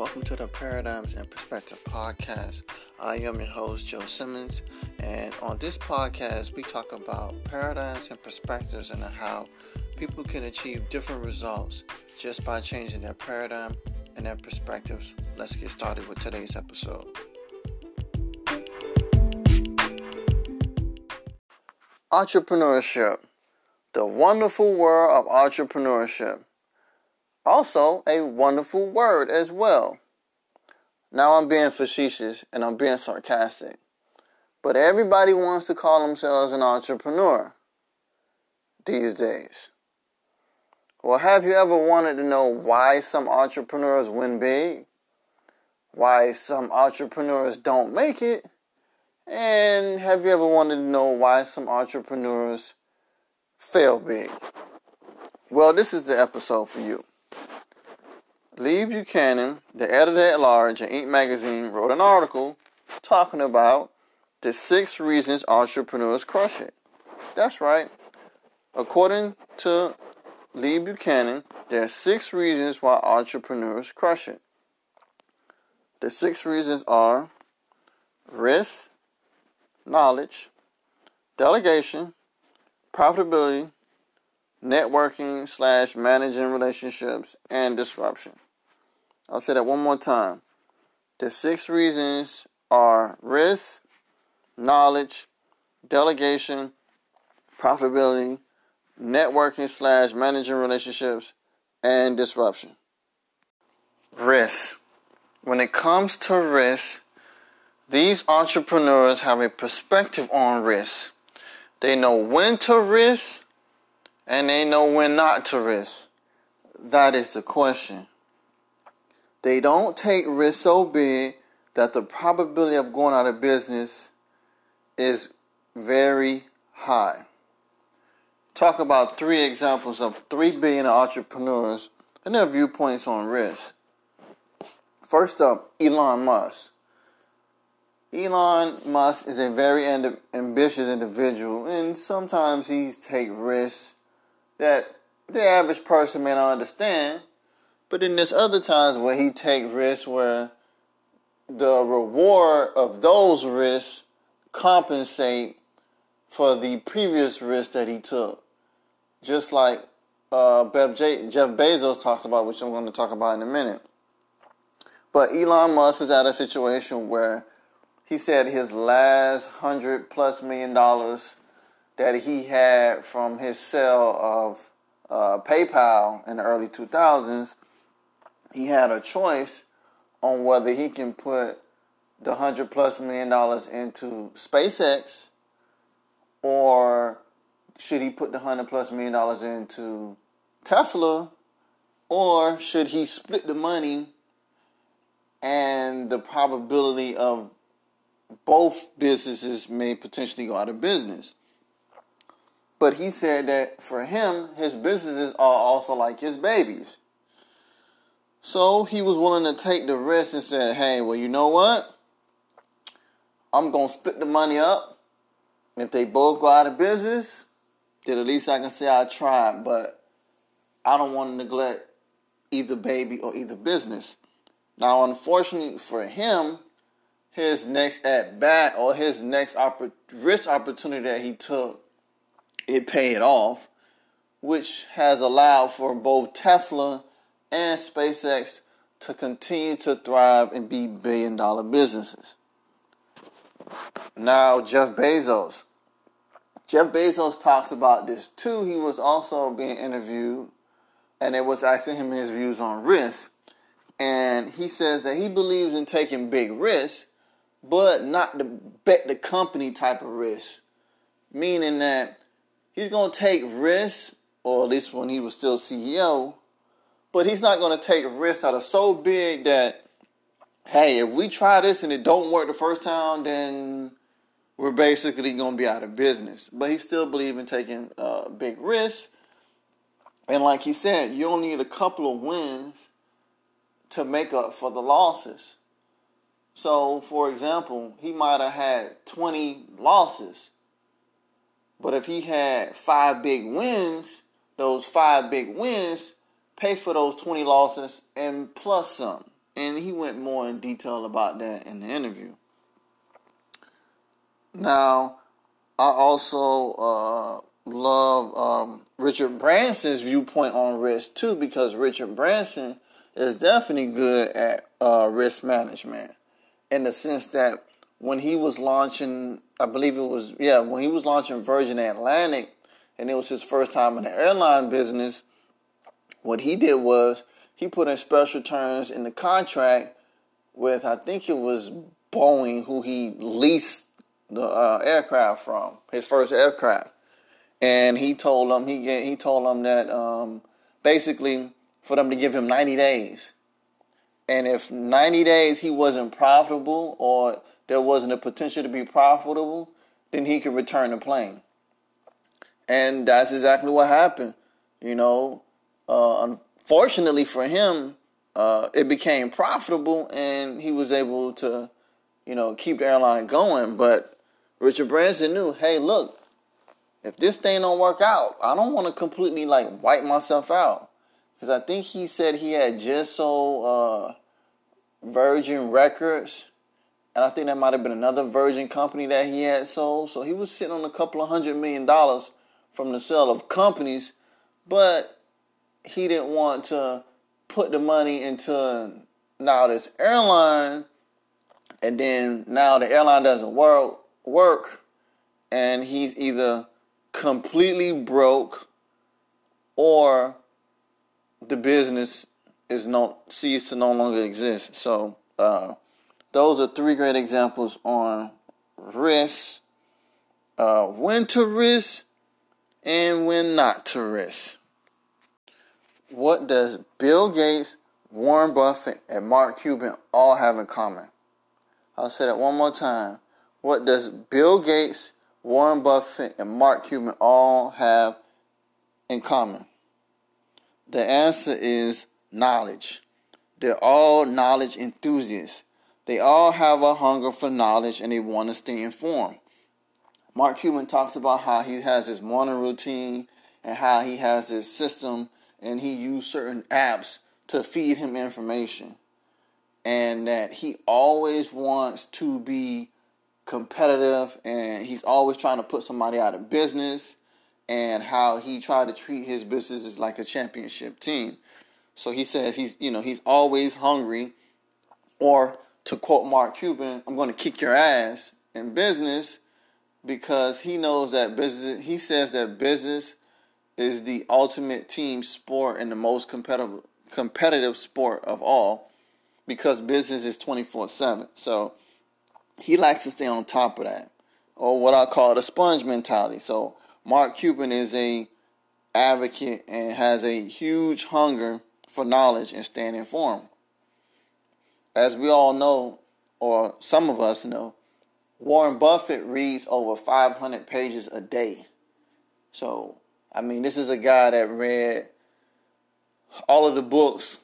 Welcome to the Paradigms and Perspective podcast. I am your host, Joe Simmons, and on this podcast, we talk about paradigms and perspectives and how people can achieve different results just by changing their paradigm and their perspectives. Let's get started with today's episode. Entrepreneurship, the wonderful world of entrepreneurship. Also, a wonderful word as well. Now I'm being facetious and I'm being sarcastic. But everybody wants to call themselves an entrepreneur these days. Well, have you ever wanted to know why some entrepreneurs win big? Why some entrepreneurs don't make it? And have you ever wanted to know why some entrepreneurs fail big? Well, this is the episode for you. Leigh Buchanan, the editor at large at Inc. magazine, wrote an article talking about the six reasons entrepreneurs crush it. That's right. According to Leigh Buchanan, there are six reasons why entrepreneurs crush it. The six reasons are risk, knowledge, delegation, profitability, networking slash managing relationships, and disruption. I'll say that one more time. The six reasons are risk, knowledge, delegation, profitability, networking slash managing relationships, and disruption. Risk. When it comes to risk, these entrepreneurs have a perspective on risk. They know when to risk and they know when not to risk. That is the question. They don't take risks so big that the probability of going out of business is very high. Talk about three examples of three billion entrepreneurs and their viewpoints on risk. First up, Elon Musk. Elon Musk is a very ambitious individual, and sometimes he takes risks that the average person may not understand. But then there's other times where he take risks where the reward of those risks compensate for the previous risk that he took. Just like uh, Jeff Bezos talks about, which I'm going to talk about in a minute. But Elon Musk is at a situation where he said his last hundred plus million dollars that he had from his sale of uh, PayPal in the early 2000s he had a choice on whether he can put the hundred plus million dollars into SpaceX or should he put the hundred plus million dollars into Tesla or should he split the money and the probability of both businesses may potentially go out of business. But he said that for him, his businesses are also like his babies. So he was willing to take the risk and said, hey, well, you know what? I'm going to split the money up. If they both go out of business, then at least I can say I tried. But I don't want to neglect either baby or either business. Now, unfortunately for him, his next at bat or his next oppor- risk opportunity that he took, it paid off, which has allowed for both Tesla and SpaceX to continue to thrive and be billion dollar businesses. Now, Jeff Bezos. Jeff Bezos talks about this too. He was also being interviewed, and it was asking him his views on risk. And he says that he believes in taking big risks, but not the bet the company type of risk. Meaning that he's going to take risks, or at least when he was still CEO, but he's not going to take risks that are so big that, hey, if we try this and it don't work the first time, then we're basically going to be out of business. But he still believes in taking uh, big risks. And like he said, you only need a couple of wins to make up for the losses. So, for example, he might have had 20 losses. But if he had five big wins, those five big wins pay for those 20 losses and plus some And he went more in detail about that in the interview. Now, I also uh, love um, Richard Branson's viewpoint on risk too, because Richard Branson is definitely good at uh, risk management in the sense that when he was launching, I believe it was, yeah, when he was launching Virgin Atlantic and it was his first time in the airline business, what he did was he put in special terms in the contract with, I think it was Boeing, who he leased the uh, aircraft from, his first aircraft. And he told them, he, he told them that um, basically for them to give him 90 days. And if 90 days he wasn't profitable or there wasn't a potential to be profitable, then he could return the plane. And that's exactly what happened. You know, uh, unfortunately for him, uh, it became profitable and he was able to, you know, keep the airline going. But Richard Branson knew, hey, look, if this thing don't work out, I don't want to completely like wipe myself out. Because I think he said he had just sold uh, Virgin Records and I think that might have been another Virgin company that he had sold. So he was sitting on a couple of hundred million dollars from the sale of companies, but he didn't want to put the money into now this airline, and then now the airline doesn't work work, and he's either completely broke or the business is no ceased to no longer exist. So uh, those are three great examples on risk, uh, when to risk, and when not to risk. What does Bill Gates, Warren Buffett, and Mark Cuban all have in common? I'll say that one more time. What does Bill Gates, Warren Buffett, and Mark Cuban all have in common? The answer is knowledge. They're all knowledge enthusiasts. They all have a hunger for knowledge and they want to stay informed. Mark Cuban talks about how he has his morning routine and how he has his system and he used certain apps to feed him information. And that he always wants to be competitive and he's always trying to put somebody out of business and how he tried to treat his business as like a championship team. So he says he's you know he's always hungry or to quote Mark Cuban, I'm going to kick your ass in business because he knows that business, he says that business is the ultimate team sport and the most competitive competitive sport of all because business is 24/7. So he likes to stay on top of that or what I call the sponge mentality. So Mark Cuban is a advocate and has a huge hunger for knowledge and staying informed as we all know, or some of us know, Warren Buffett reads over 500 pages a day. So, I mean, this is a guy that read all of the books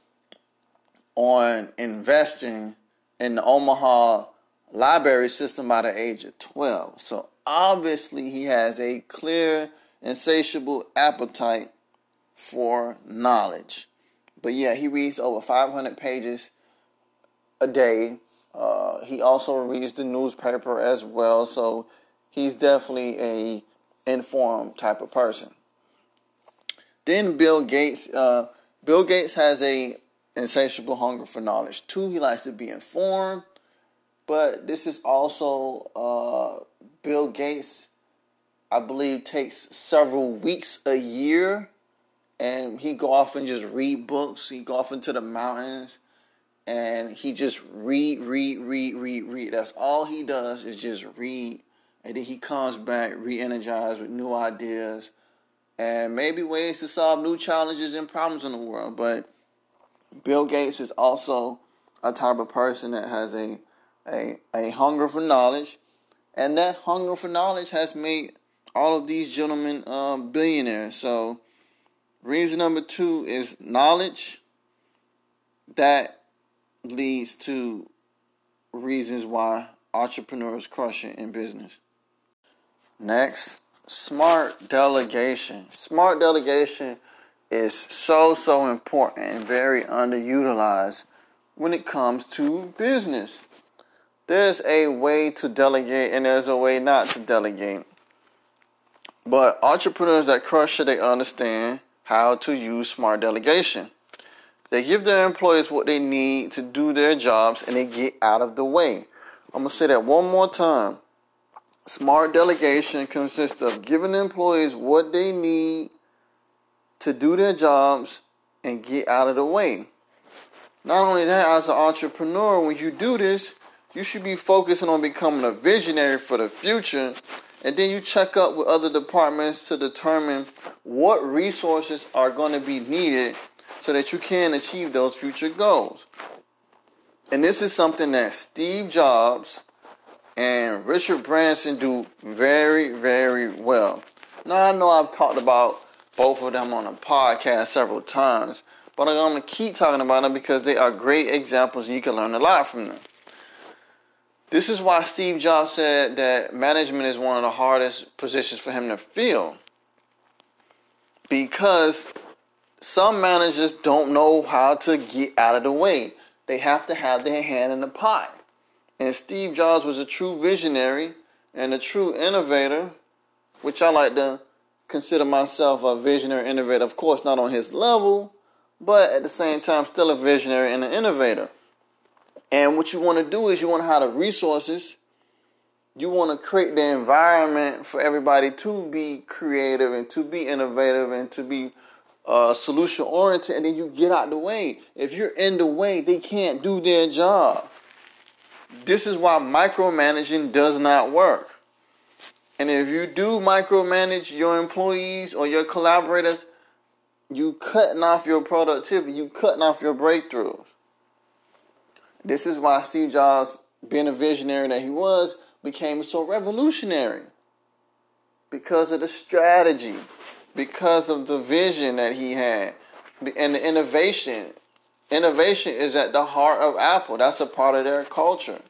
on investing in the Omaha library system by the age of 12. So, obviously, he has a clear, insatiable appetite for knowledge. But yeah, he reads over 500 pages a day. Uh, he also reads the newspaper as well, so he's definitely a informed type of person. Then Bill Gates. Uh, Bill Gates has a insatiable hunger for knowledge too. He likes to be informed, but this is also uh, Bill Gates. I believe takes several weeks a year, and he go off and just read books. He go off into the mountains and he just read, read, read, read, read. That's all he does is just read, and then he comes back re-energized with new ideas and maybe ways to solve new challenges and problems in the world. But Bill Gates is also a type of person that has a a, a hunger for knowledge, and that hunger for knowledge has made all of these gentlemen uh, billionaires. So, reason number two is knowledge. That leads to reasons why entrepreneurs crush it in business. Next, smart delegation. Smart delegation is so, so important and very underutilized when it comes to business. There's a way to delegate and there's a way not to delegate. But entrepreneurs that crush it, they understand how to use smart delegation. They give their employees what they need to do their jobs and they get out of the way. I'm going to say that one more time. Smart delegation consists of giving employees what they need to do their jobs and get out of the way. Not only that, as an entrepreneur, when you do this, you should be focusing on becoming a visionary for the future. And then you check up with other departments to determine what resources are going to be needed so that you can achieve those future goals. And this is something that Steve Jobs and Richard Branson do very, very well. Now, I know I've talked about both of them on a podcast several times, but I'm to keep talking about them because they are great examples and you can learn a lot from them. This is why Steve Jobs said that management is one of the hardest positions for him to fill. Because some managers don't know how to get out of the way. They have to have their hand in the pie. And Steve Jobs was a true visionary and a true innovator, which I like to consider myself a visionary innovator. Of course, not on his level, but at the same time, still a visionary and an innovator. And what you want to do is you want to have the resources. You want to create the environment for everybody to be creative and to be innovative and to be uh, solution oriented, and then you get out the way. If you're in the way, they can't do their job. This is why micromanaging does not work. And if you do micromanage your employees or your collaborators, you cutting off your productivity, you cutting off your breakthroughs. This is why Steve Jobs, being a visionary that he was, became so revolutionary. Because of the strategy, because of the vision that he had, and the innovation. Innovation is at the heart of Apple. That's a part of their culture.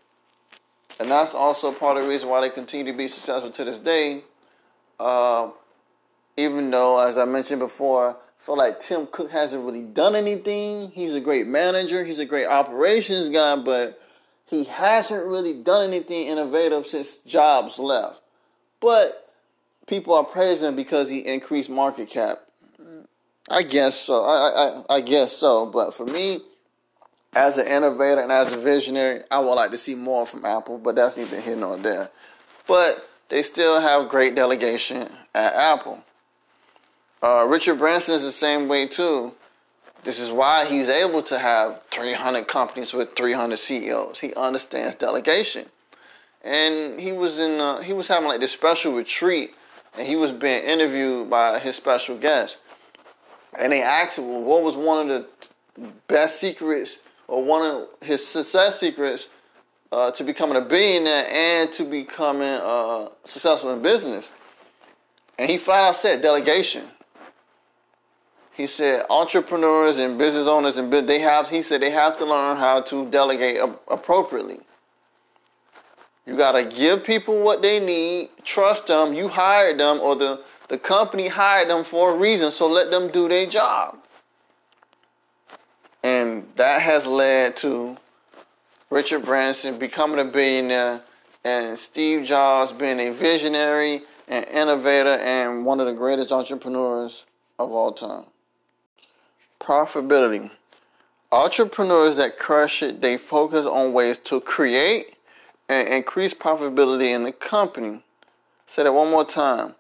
And that's also part of the reason why they continue to be successful to this day. Uh, even though, as I mentioned before, I feel like Tim Cook hasn't really done anything. He's a great manager, he's a great operations guy, but he hasn't really done anything innovative since Jobs left. But people are praising him because he increased market cap. I guess so. I, I, I guess so. But for me, as an innovator and as a visionary, I would like to see more from Apple, but that's neither here nor there. But they still have great delegation at Apple. Uh, Richard Branson is the same way too. This is why he's able to have 300 companies with 300 CEOs. He understands delegation, and he was in uh, he was having like this special retreat, and he was being interviewed by his special guest, and they asked him, "What was one of the best secrets or one of his success secrets uh, to becoming a billionaire and to becoming uh, successful in business. And he flat out said delegation. He said entrepreneurs and business owners and they have. He said they have to learn how to delegate appropriately. You gotta give people what they need, trust them. You hired them, or the the company hired them for a reason. So let them do their job. And that has led to Richard Branson becoming a billionaire and Steve Jobs being a visionary and innovator and one of the greatest entrepreneurs of all time. Profitability. Entrepreneurs that crush it, they focus on ways to create and increase profitability in the company. Say that one more time.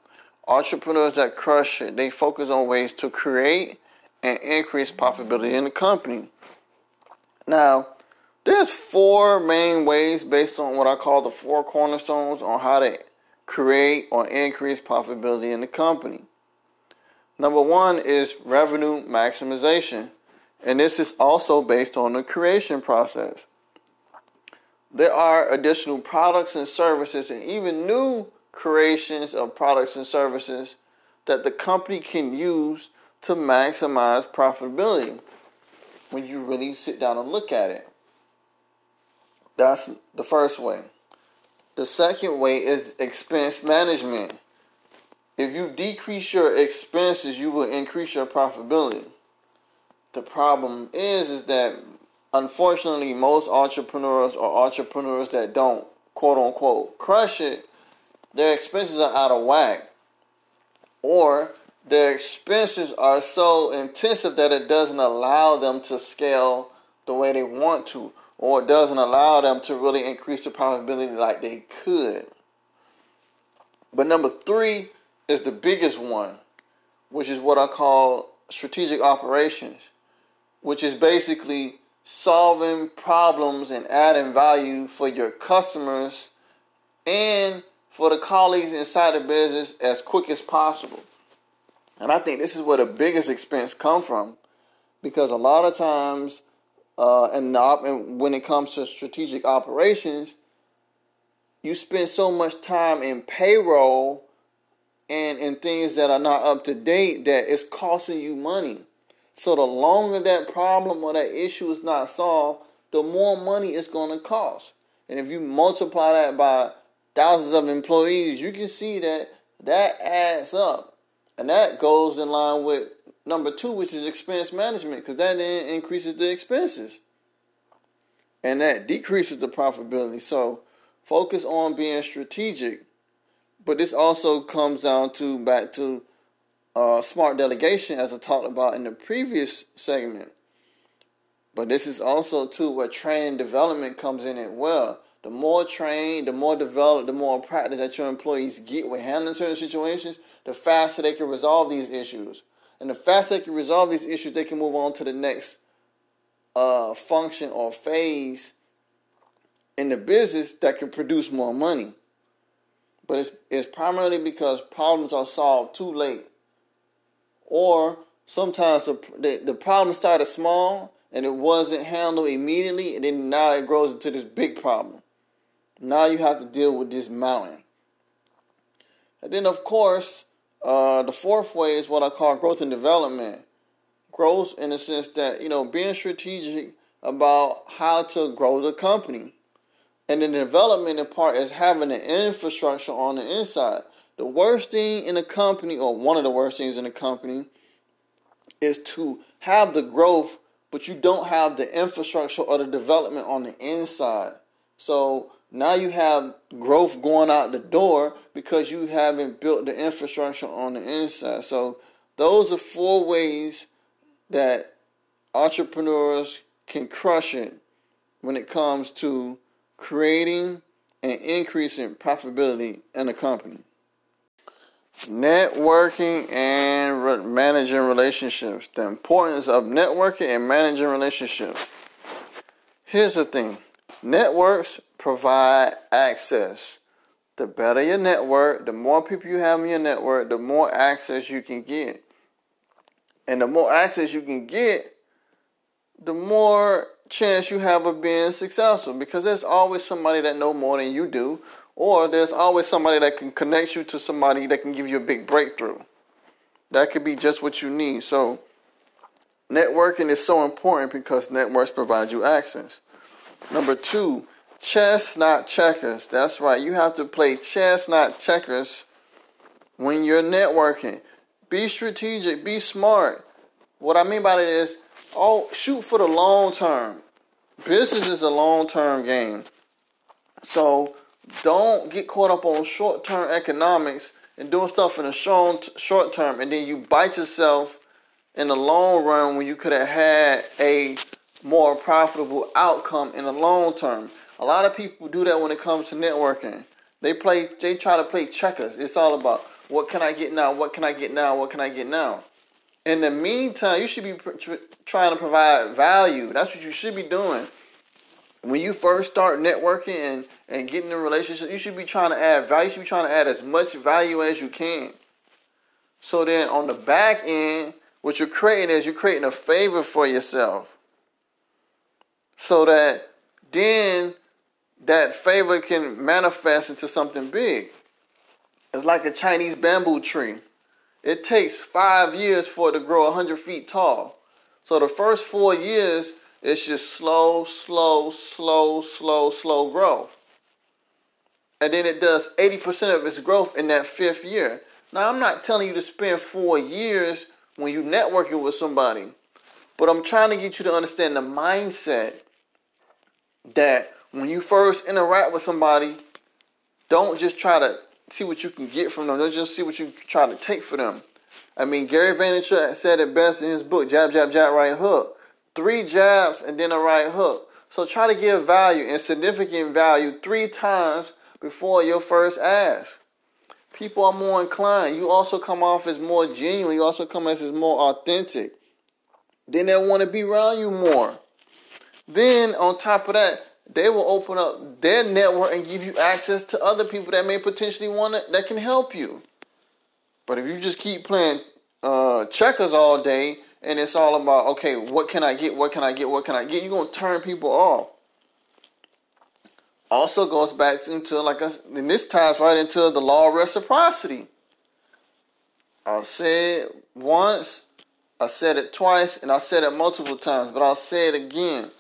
Entrepreneurs that crush it, they focus on ways to create and increase profitability in the company. Now, there's four main ways based on what I call the four cornerstones on how to create or increase profitability in the company. Number one is revenue maximization, and this is also based on the creation process. There are additional products and services, and even new creations of products and services that the company can use to maximize profitability when you really sit down and look at it. That's the first way. The second way is expense management. If you decrease your expenses, you will increase your profitability. The problem is is that unfortunately, most entrepreneurs or entrepreneurs that don't quote unquote crush it, their expenses are out of whack. Or their expenses are so intensive that it doesn't allow them to scale the way they want to, or it doesn't allow them to really increase the profitability like they could. But number three is the biggest one, which is what I call strategic operations, which is basically solving problems and adding value for your customers and for the colleagues inside the business as quick as possible. And I think this is where the biggest expense come from, because a lot of times, uh, and, and when it comes to strategic operations, you spend so much time in payroll and in things that are not up to date that it's costing you money. So the longer that problem or that issue is not solved, the more money it's going to cost. And if you multiply that by thousands of employees, you can see that that adds up. And that goes in line with number two, which is expense management, because that then increases the expenses. And that decreases the profitability. So focus on being strategic. But this also comes down to back to uh, smart delegation, as I talked about in the previous segment. But this is also too where training development comes in as well. The more trained, the more developed, the more practice that your employees get with handling certain situations, the faster they can resolve these issues. And the faster they can resolve these issues, they can move on to the next uh, function or phase in the business that can produce more money. But it's, it's primarily because problems are solved too late or sometimes the, the, the problem started small and it wasn't handled immediately, and then now it grows into this big problem. Now you have to deal with this mountain. And then, of course, uh, the fourth way is what I call growth and development. Growth in the sense that, you know, being strategic about how to grow the company. And the development part is having the infrastructure on the inside. The worst thing in a company, or one of the worst things in a company, is to have the growth, but you don't have the infrastructure or the development on the inside. So now you have growth going out the door because you haven't built the infrastructure on the inside. So those are four ways that entrepreneurs can crush it when it comes to creating and increasing profitability in a company. Networking and re- managing relationships. The importance of networking and managing relationships. Here's the thing networks provide access. The better your network, the more people you have in your network, the more access you can get. And the more access you can get, the more chance you have of being successful because there's always somebody that know more than you do or there's always somebody that can connect you to somebody that can give you a big breakthrough. That could be just what you need. So, networking is so important because networks provide you access. Number two, chess, not checkers. That's right. You have to play chess, not checkers when you're networking. Be strategic, be smart. What I mean by that is, oh, shoot for the long term. Business is a long term game. So, don't get caught up on short term economics and doing stuff in the short short term, and then you bite yourself in the long run when you could have had a more profitable outcome in the long term. A lot of people do that when it comes to networking. They play, they try to play checkers. It's all about what can I get now? What can I get now? What can I get now? In the meantime, you should be trying to provide value. That's what you should be doing when you first start networking and, and getting in a relationship, you should be trying to add value. You should be trying to add as much value as you can. So then on the back end, what you're creating is you're creating a favor for yourself. So that then that favor can manifest into something big. It's like a Chinese bamboo tree. It takes five years for it to grow 100 feet tall. So the first four years, it's just slow, slow, slow, slow, slow growth. And then it does 80% of its growth in that fifth year. Now, I'm not telling you to spend four years when you're networking with somebody, but I'm trying to get you to understand the mindset that when you first interact with somebody, don't just try to see what you can get from them. Don't just see what you try to take for them. I mean, Gary Vaynerchuk said it best in his book, Jab, Jab, Jab, Right Hook. Three jabs and then a right hook. So try to give value and significant value three times before your first ask. People are more inclined. You also come off as more genuine. You also come off as more authentic. Then they'll want to be around you more. Then on top of that, they will open up their network and give you access to other people that may potentially want it that can help you. But if you just keep playing uh, checkers all day and it's all about okay, what can I get? What can I get? What can I get? You're gonna turn people off. Also goes back into like a, and this ties right into the law of reciprocity. I'll say it once, I said it twice, and I said it multiple times, but I'll say it again.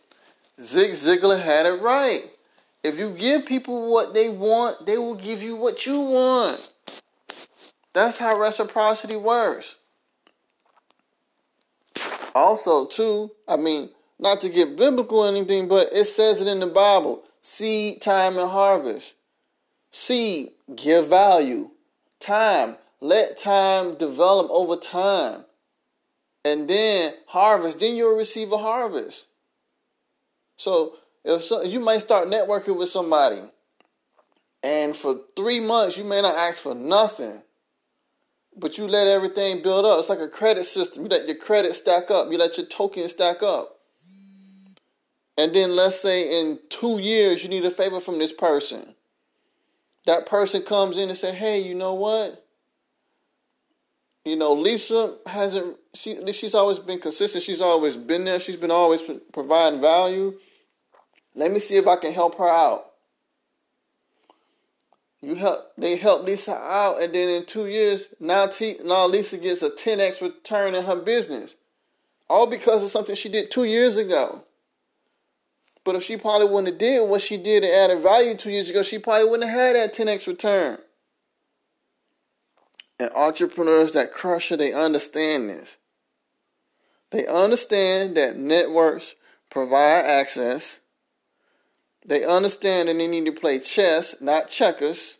Zig Ziglar had it right. If you give people what they want, they will give you what you want. That's how reciprocity works. Also, too, I mean, not to get biblical or anything, but it says it in the Bible seed, time, and harvest. Seed, give value. Time, let time develop over time. And then harvest, then you'll receive a harvest. So, if so, you might start networking with somebody, and for three months you may not ask for nothing but you let everything build up. It's like a credit system. You let your credit stack up. You let your tokens stack up. And then let's say in two years you need a favor from this person. That person comes in and say, "Hey, you know what? You know, Lisa hasn't. She she's always been consistent. She's always been there. She's been always providing value. Let me see if I can help her out." You help they help Lisa out, and then in two years, now T, now Lisa gets a 10x return in her business, all because of something she did two years ago. But if she probably wouldn't have did what she did and added value two years ago, she probably wouldn't have had that 10x return. And entrepreneurs that crush it, they understand this. They understand that networks provide access they understand that they need to play chess, not checkers.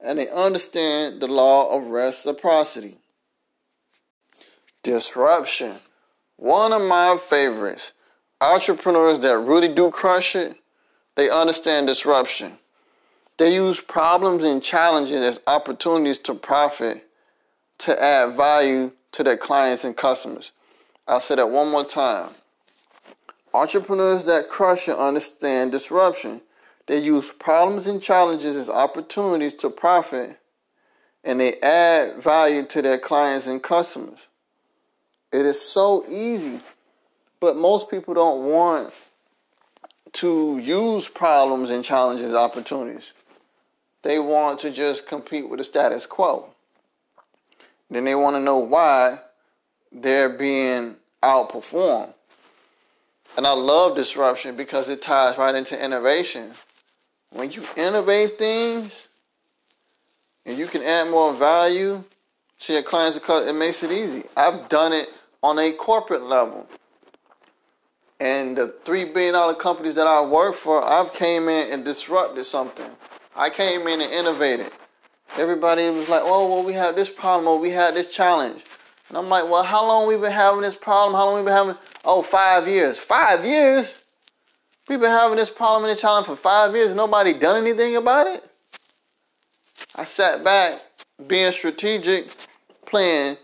And they understand the law of reciprocity. Disruption. One of my favorites. Entrepreneurs that really do crush it, they understand disruption. They use problems and challenges as opportunities to profit, to add value to their clients and customers. I'll say that one more time. Entrepreneurs that crush and understand disruption. They use problems and challenges as opportunities to profit and they add value to their clients and customers. It is so easy, but most people don't want to use problems and challenges as opportunities. They want to just compete with the status quo. Then they want to know why they're being outperformed. And I love disruption because it ties right into innovation. When you innovate things and you can add more value to your clients, it makes it easy. I've done it on a corporate level. And the three billion dollar companies that I work for, I've came in and disrupted something. I came in and innovated. Everybody was like, "Oh, well, we have this problem, or we had this challenge," and I'm like, "Well, how long we been having this problem? How long we been having?" Oh, five years. Five years? We've been having this problem in the challenge for five years. Nobody done anything about it. I sat back, being strategic, playing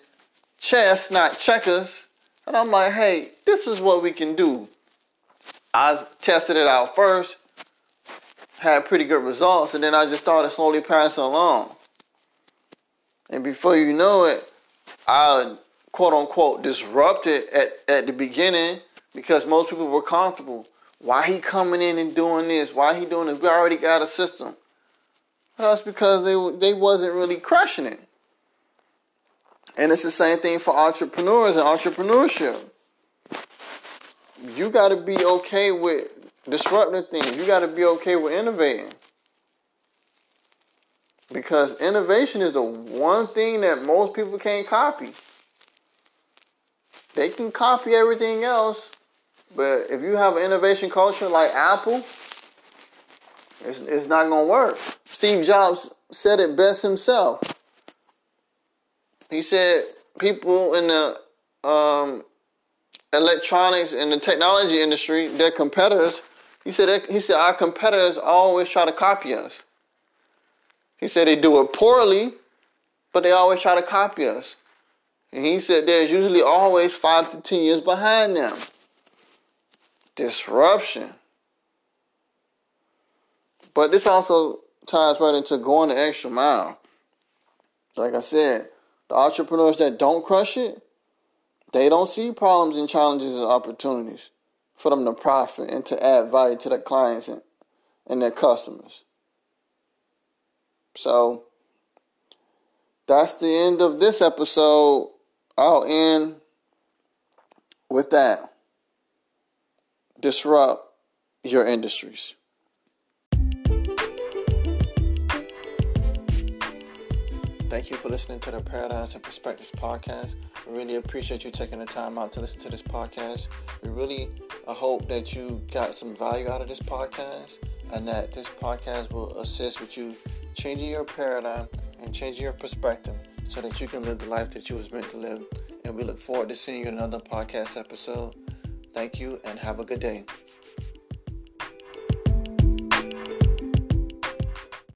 chess, not checkers. And I'm like, hey, this is what we can do. I tested it out first, had pretty good results, and then I just started slowly passing along. And before you know it, I quote unquote disrupted at, at the beginning because most people were comfortable. Why he coming in and doing this? Why he doing this? We already got a system. That's because they they wasn't really crushing it. And it's the same thing for entrepreneurs and entrepreneurship. You got to be okay with disrupting things. You got to be okay with innovating. Because innovation is the one thing that most people can't copy. They can copy everything else, But if you have an innovation culture like Apple, it's, it's not going to work. Steve Jobs said it best himself. He said people in the um, electronics and the technology industry, their competitors, he said he said our competitors always try to copy us. He said they do it poorly, but they always try to copy us. And he said there's usually always five to ten years behind them. Disruption. But this also ties right into going the extra mile. Like I said, the entrepreneurs that don't crush it, they don't see problems and challenges as opportunities for them to profit and to add value to their clients and, and their customers. So that's the end of this episode. I'll end with that. Disrupt your industries. Thank you for listening to the Paradigms and Perspectives podcast. We really appreciate you taking the time out to listen to this podcast. We really hope that you got some value out of this podcast and that this podcast will assist with you changing your paradigm and changing your perspective so that you can live the life that you was meant to live. And we look forward to seeing you in another podcast episode. Thank you and have a good day.